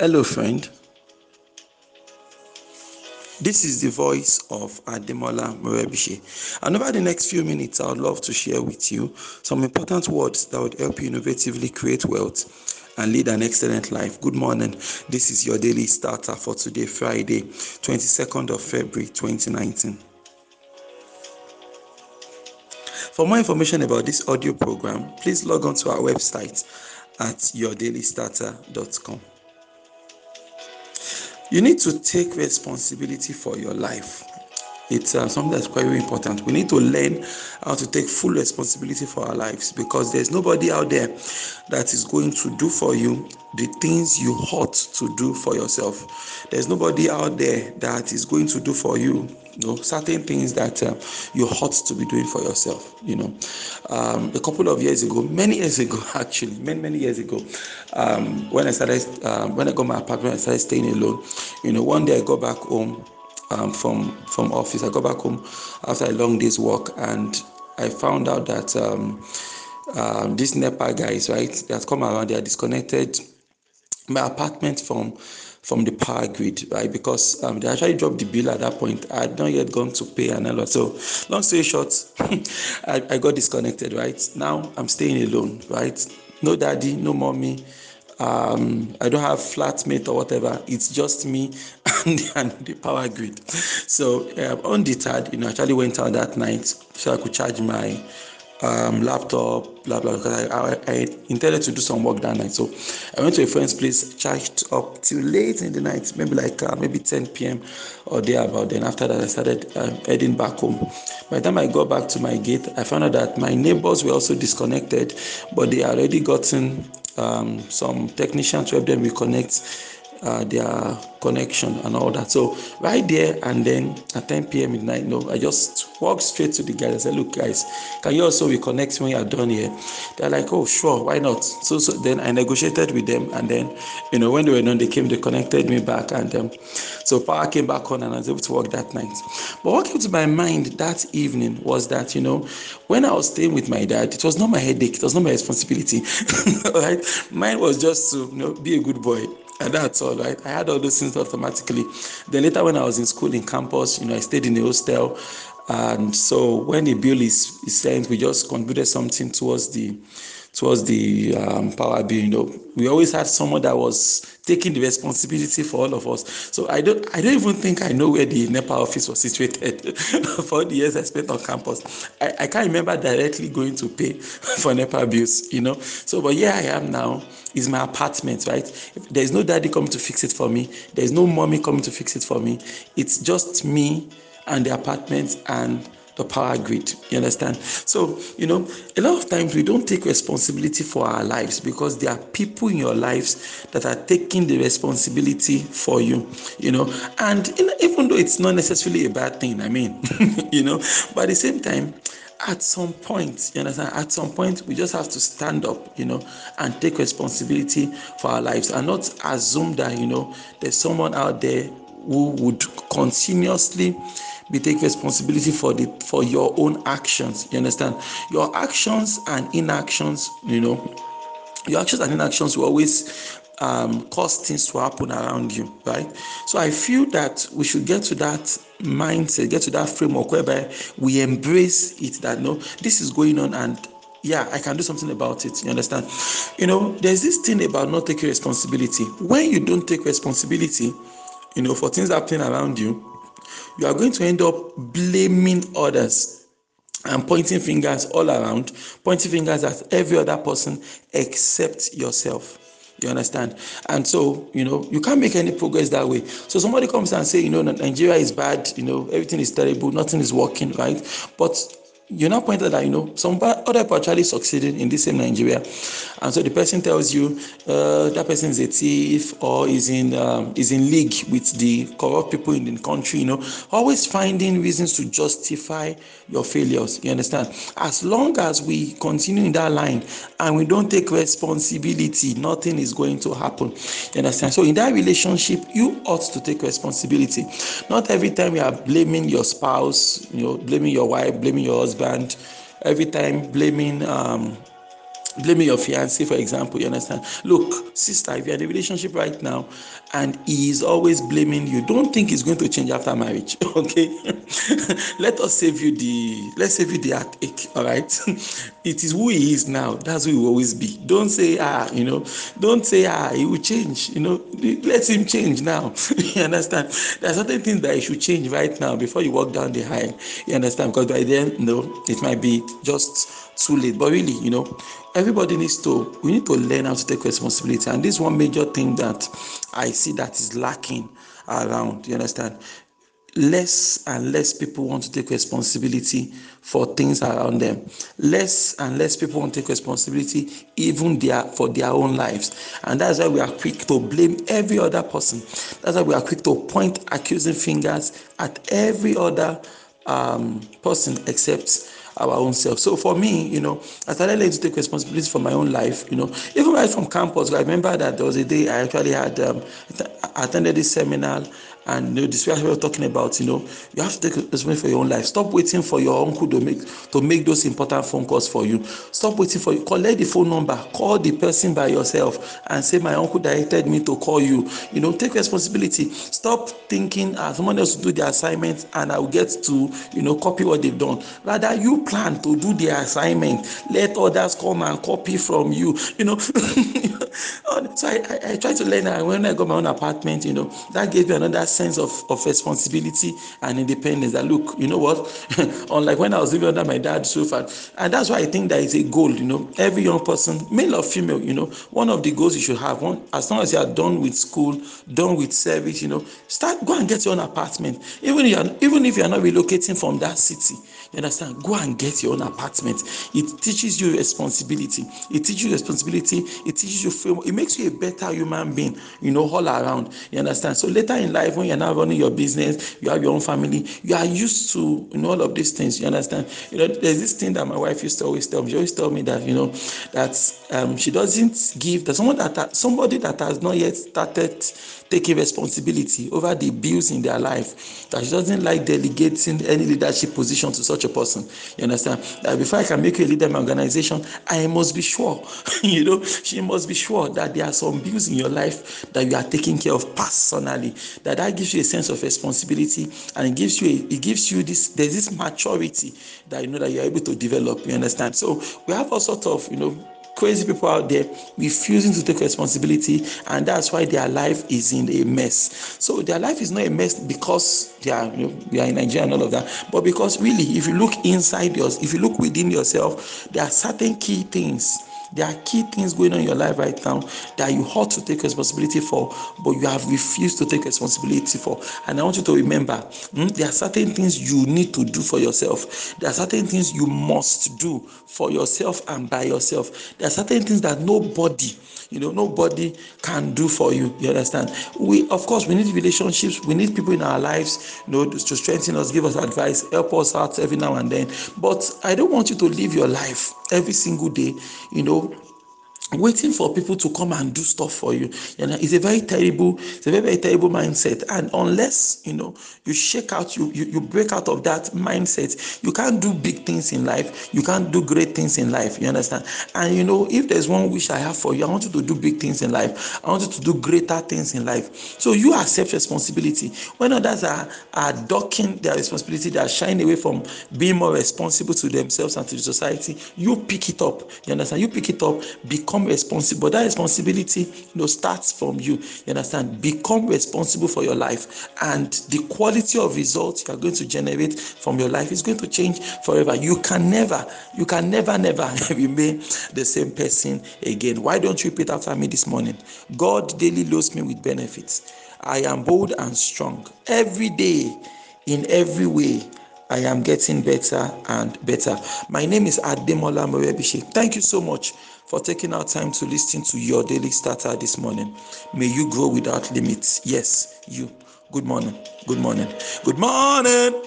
Hello, friend. This is the voice of Ademola Morebise. And over the next few minutes, I would love to share with you some important words that would help you innovatively create wealth and lead an excellent life. Good morning. This is your daily starter for today, Friday, 22nd of February, 2019. For more information about this audio program, please log on to our website at yourdailystarter.com. You need to take responsibility for your life. It's uh, something that's quite very important. We need to learn how to take full responsibility for our lives because there's nobody out there that is going to do for you the things you ought to do for yourself. There's nobody out there that is going to do for you, you know, certain things that uh, you ought to be doing for yourself. You know, um, a couple of years ago, many years ago, actually, many many years ago, um, when I started, um, when I got my apartment, I started staying alone. You know, one day I got back home um, from from office. I got back home after a long day's work, and I found out that um, um, these NEPA guys, right, had come around. They are disconnected my apartment from from the power grid, right? Because um, they actually dropped the bill at that point. I had not yet gone to pay all So, long story short, I, I got disconnected, right? Now I'm staying alone, right? No daddy, no mommy. Um, I don't have flatmate or whatever. It's just me and, and the power grid. So uh, undeterred, you know, I actually went out that night so I could charge my um, laptop, blah blah. Because I, I, I, intended to do some work that night, so I went to a friend's place, charged up till late in the night, maybe like uh, maybe 10 p.m. or there about. Then after that, I started uh, heading back home. By the time I got back to my gate, I found out that my neighbors were also disconnected, but they already gotten um, some technicians to help them reconnect uh, their connection and all that. So right there and then at 10 p.m. midnight, no, I just walked straight to the guys. I said, "Look, guys, can you also reconnect when you're done here?" They're like, "Oh, sure, why not?" So, so then I negotiated with them, and then you know when they were done, they came, they connected me back, and um, so power came back on, and I was able to work that night. But what came to my mind that evening was that you know when I was staying with my dad, it was not my headache, it was not my responsibility, right? Mine was just to you know be a good boy and that's all right. I had all those things automatically. Then later, when I was in school in campus, you know, I stayed in the hostel, and so when the bill is, is sent, we just contributed something towards the towards the um, power bill. You know, we always had someone that was taking the responsibility for all of us. So I don't, I don't even think I know where the NEPA office was situated for the years I spent on campus. I, I can't remember directly going to pay for NEPA bills. You know, so but yeah, I am now. Is my apartment right? There's no daddy coming to fix it for me. There's no mommy coming to fix it for me. It's just me and the apartments and the power grid. You understand? So, you know, a lot of times we don't take responsibility for our lives because there are people in your lives that are taking the responsibility for you, you know. And even though it's not necessarily a bad thing, I mean, you know, but at the same time, at some point, you understand, at some point, we just have to stand up, you know, and take responsibility for our lives and not assume that, you know, there's someone out there who would continuously be take responsibility for the for your own actions you understand your actions and inactions you know your actions and inactions will always um, cause things to happen around you, right? So I feel that we should get to that mindset, get to that framework whereby we embrace it that no, this is going on and yeah, I can do something about it. You understand? You know, there's this thing about not taking responsibility. When you don't take responsibility, you know, for things happening around you, you are going to end up blaming others and pointing fingers all around, pointing fingers at every other person except yourself. You understand? And so, you know, you can't make any progress that way. So somebody comes and say, you know, Nigeria is bad, you know, everything is terrible, nothing is working, right? But you now pointed that you know some other people actually succeeded in this same Nigeria, and so the person tells you uh, that person is a thief or is in um, is in league with the corrupt people in the country. You know, always finding reasons to justify your failures. You understand? As long as we continue in that line and we don't take responsibility, nothing is going to happen. You understand? So in that relationship, you ought to take responsibility. Not every time you are blaming your spouse, you know, blaming your wife, blaming your husband husband, every time blaming um, blaming your fiance, for example. You understand? Look, sister, if you're in a relationship right now and he is always blaming you, don't think it's going to change after marriage. Okay? Let us save you the let's save you the heartache. All right. it is who he is now. That's who he will always be. Don't say ah, you know, don't say ah, he will change. You know, let him change now. you understand? There are certain things that he should change right now before you walk down the aisle. You understand? Because by then, no, it might be just too late. But really, you know, everybody needs to we need to learn how to take responsibility. And this one major thing that I see that is lacking around. You understand? Less and less people want to take responsibility for things around them. Less and less people want to take responsibility even their for their own lives. And that's why we are quick to blame every other person. That's why we are quick to point accusing fingers at every other um, person except our own self. So for me, you know, I started learning to take responsibility for my own life. You know, even right from campus, I remember that there was a day I actually had um, attended this seminar and you know, this we're talking about, you know, you have to take responsibility for your own life. Stop waiting for your uncle to make to make those important phone calls for you. Stop waiting for you. Collect the phone number. Call the person by yourself and say, "My uncle directed me to call you." You know, take responsibility. Stop thinking uh, someone else do the assignment and I will get to you know copy what they've done. Rather, you plan to do the assignment. Let others come and copy from you. You know. so I, I, I try to learn. When I got my own apartment, you know, that gave me another sense of, of responsibility and independence that look you know what? Unlike when i was living under my dad's sofa and that's why i think that is a goal you know. Every young person male or female you know one of the goals you should have one as long as you are done with school done with service you know start go and get your own apartment. Even if you are even if you are not relocating from that city you understand? Go and get your own apartment. It teaches you responsibility. It teaches you responsibility. It teaches you frame it makes you a better human being you know all around. You understand? So later in life when you're now running your business you have your own family you are used to you know all of these things you understand? You know there's this thing that my wife used to always tell me. She always tell me that you know that um, she doesn't give that someone that somebody that has not yet started taking responsibility over the bills in their life that she doesn't like delegating any leadership position to such a person. You understand? That before i can make you a leader in my organization i must be sure you know she must be sure that there are some bills in your life that you are taking care of personally. That that gives you a sense of responsibility and it gives you a, it gives you this there's this maturity that you know that you're able to develop you understand? So we have all sort of you know crazy people out there refusing to take responsibility and that's why their life is in a mess. So their life is not a mess because they are you know they are in nigeria and all of that but because really if you look inside yours if you look within yourself there are certain key things there are key things going on in your life right now that you ought to take responsibility for, but you have refused to take responsibility for. And I want you to remember hmm, there are certain things you need to do for yourself. There are certain things you must do for yourself and by yourself. There are certain things that nobody you know nobody can do for you you understand we of course we need relationships we need people in our lives you know to strengthen us give us advice help us out every now and then but i don't want you to live your life every single day you know waiting for people to come and do stuff for you. You know it's a very terrible it's a very very terrible mindset. And unless you know you shake out you, you you break out of that mindset you can't do big things in life. You can't do great things in life. You understand? And you know if there's one wish i have for you i want you to do big things in life. I want you to do greater things in life. So you accept responsibility. When others are are ducking their responsibility they are shying away from being more responsible to themselves and to the society you pick it up. You understand? You pick it up become become responsible. But that responsibility, you know, starts from you. You understand? Become responsible for your life, and the quality of results you are going to generate from your life is going to change forever. You can never, you can never, never remain the same person again. Why don't you repeat after me this morning? God daily loads me with benefits. I am bold and strong every day, in every way. I am getting better and better. My name is Ademola Morebise. Thank you so much for taking our time to listen to your daily starter this morning. May you grow without limits. Yes, you. Good morning. Good morning. Good morning.